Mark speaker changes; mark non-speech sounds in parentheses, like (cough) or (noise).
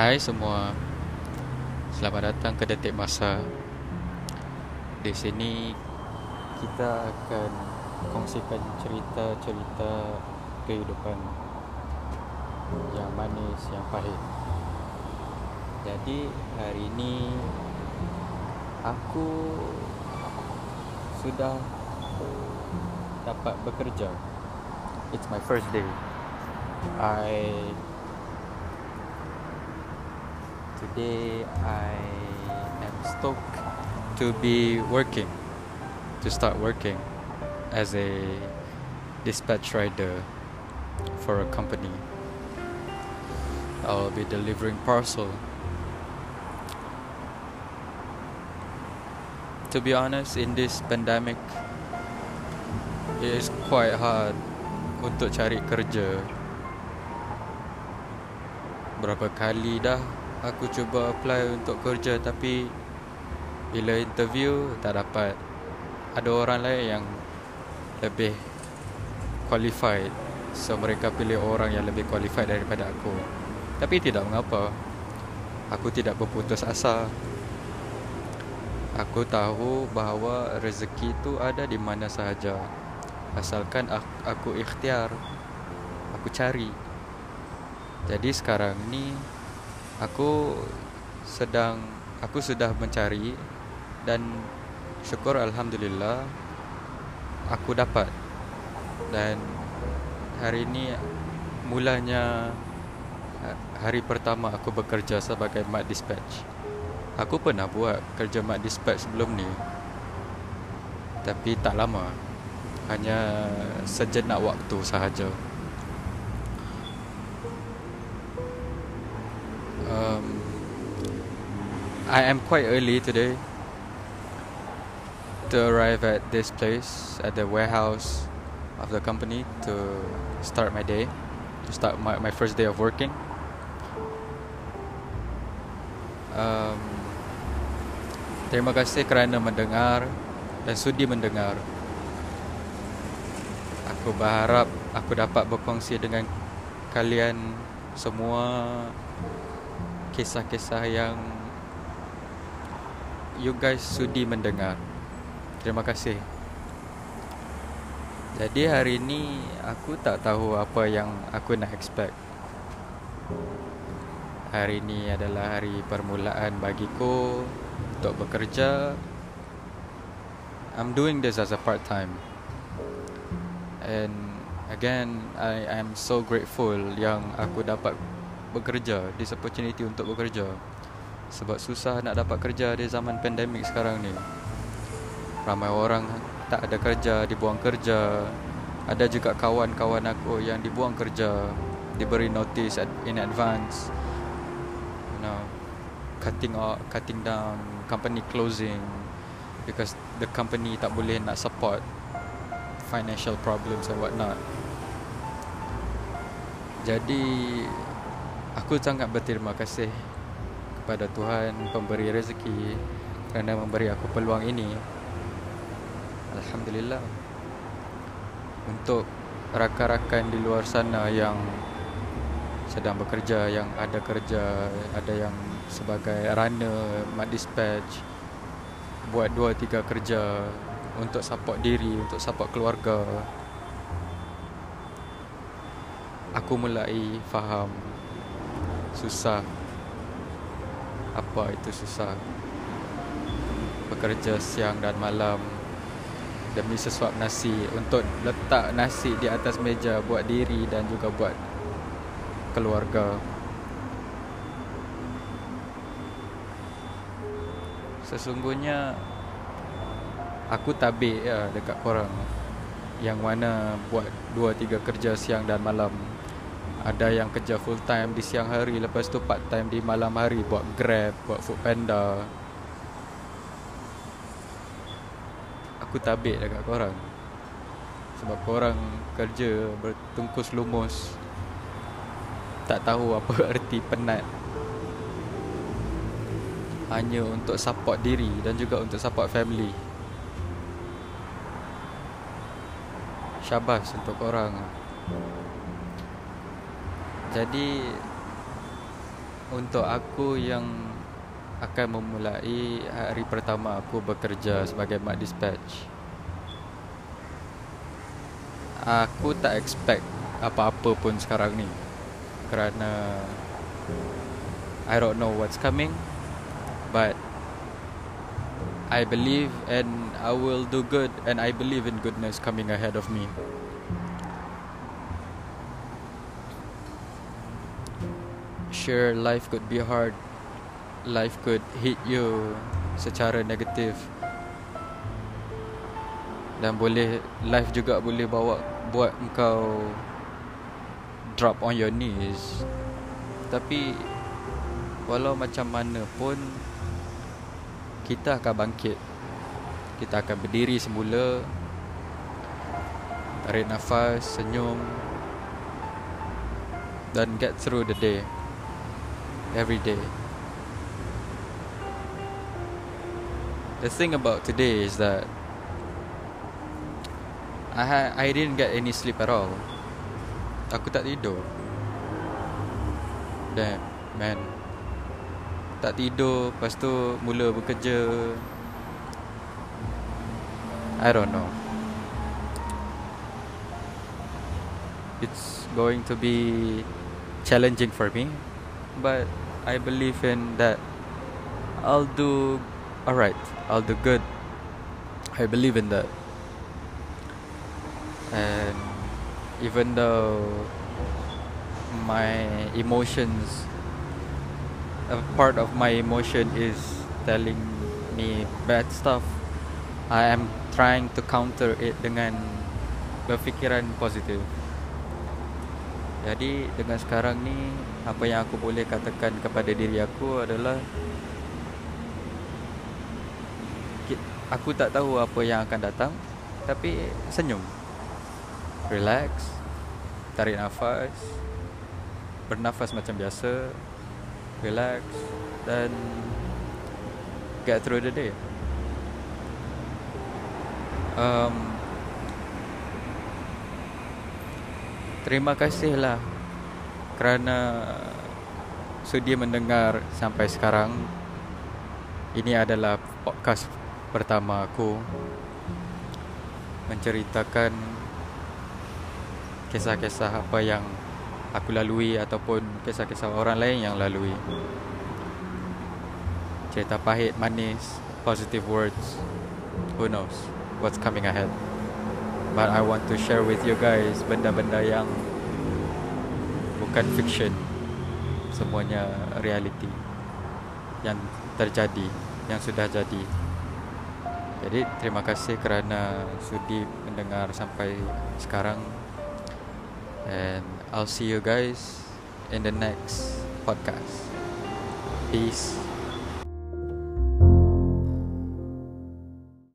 Speaker 1: Hai semua. Selamat datang ke Detik Masa. Di sini Kita akan Kongsikan cerita-cerita Kehidupan Yang manis, yang pahit. Jadi hari ini Aku Sudah Dapat bekerja. It's my first day. I Today I am stoked to be working, to start working as a dispatch rider for a company. I'll be delivering parcel. To be honest, in this pandemic, it is quite hard untuk cari kerja. Berapa kali dah aku cuba apply untuk kerja tapi bila interview tak dapat. Ada orang lain yang lebih qualified. So mereka pilih orang yang lebih qualified daripada aku. Tapi tidak mengapa. Aku tidak berputus asa. Aku tahu bahawa rezeki itu ada di mana sahaja. Asalkan aku ikhtiar aku cari. Jadi sekarang ni aku sedang aku sudah mencari dan syukur alhamdulillah aku dapat. Dan hari ini mulanya hari pertama aku bekerja sebagai mat dispatch. Aku pernah buat kerja mat dispatch sebelum ni tapi tak lama. Hanya sejenak waktu sahaja um, I am quite early today to arrive at this place at the warehouse of the company to start my day, to start my, my first day of working. Um, terima kasih kerana mendengar dan sudi mendengar. Aku berharap aku dapat berkongsi dengan kalian semua kisah-kisah yang you guys sudi mendengar. Terima kasih. Jadi hari ini aku tak tahu apa yang aku nak expect. Hari ini adalah hari permulaan bagiku untuk bekerja. I'm doing this as a part time. And again, I am so grateful yang aku dapat bekerja This opportunity untuk bekerja. Sebab susah nak dapat kerja di zaman pandemik sekarang ni. Ramai orang tak ada kerja, dibuang kerja. Ada juga kawan-kawan aku yang dibuang kerja Diberi notice in advance. You know Cutting out, cutting down, company closing Because the company tak boleh nak support Financial problems and what not Jadi Aku sangat berterima kasih kepada Tuhan pemberi rezeki kerana memberi aku peluang ini. Alhamdulillah. Untuk rakan-rakan di luar sana yang sedang bekerja, yang ada kerja, ada yang sebagai runner, mat dispatch, buat dua tiga kerja untuk support diri, untuk support keluarga. Aku mulai faham susah. Apa itu susah? Bekerja siang dan malam demi sesuap nasi untuk letak nasi di atas meja buat diri dan juga buat keluarga. Sesungguhnya aku tabik ya dekat korang. Yang mana buat dua tiga kerja siang dan malam ada yang kerja full time di siang hari Lepas tu part time di malam hari Buat grab, buat food panda. Aku tabik dekat korang. Sebab korang kerja bertungkus lumus. Tak tahu apa (laughs) erti penat. Hanya untuk support diri Dan juga untuk support family. Syabas untuk korang jadi untuk aku yang akan memulai hari pertama aku bekerja sebagai mat dispatch aku tak expect apa-apa pun sekarang ni kerana I don't know what's coming but I believe and I will do good and I believe in goodness coming ahead of me. Sure, life could be hard. Life could hit you secara negatif. Dan boleh life juga boleh bawa buat engkau drop on your knees. Tapi walau macam mana pun kita akan bangkit kita akan berdiri semula tarik nafas senyum dan get through the day every day. The thing about today is that I ha- I didn't get any sleep at all. Aku tak tidur. Damn man. Tak tidur Lepas tu mula bekerja. I don't know. It's going to be challenging for me But I believe in that I'll do alright I'll do good. I believe in that. And even though my emotions a part of my emotion is telling me bad stuff I am trying to counter it dengan berfikiran positif jadi dengan sekarang ni apa yang aku boleh katakan kepada diri aku adalah aku tak tahu apa yang akan datang tapi senyum relax tarik nafas bernafas macam biasa relax dan get through the day. Um, terima kasihlah kerana sudi mendengar sampai sekarang. Ini adalah podcast pertama aku menceritakan kisah-kisah apa yang aku lalui ataupun kisah-kisah orang lain yang lalui. Cerita pahit, manis, positive words. Who knows what's coming ahead. But I want to share with you guys benda-benda yang bukan fiction. Semuanya reality yang terjadi, yang sudah jadi. Jadi terima kasih kerana sudi mendengar sampai sekarang. And I'll see you guys in the next podcast. Peace.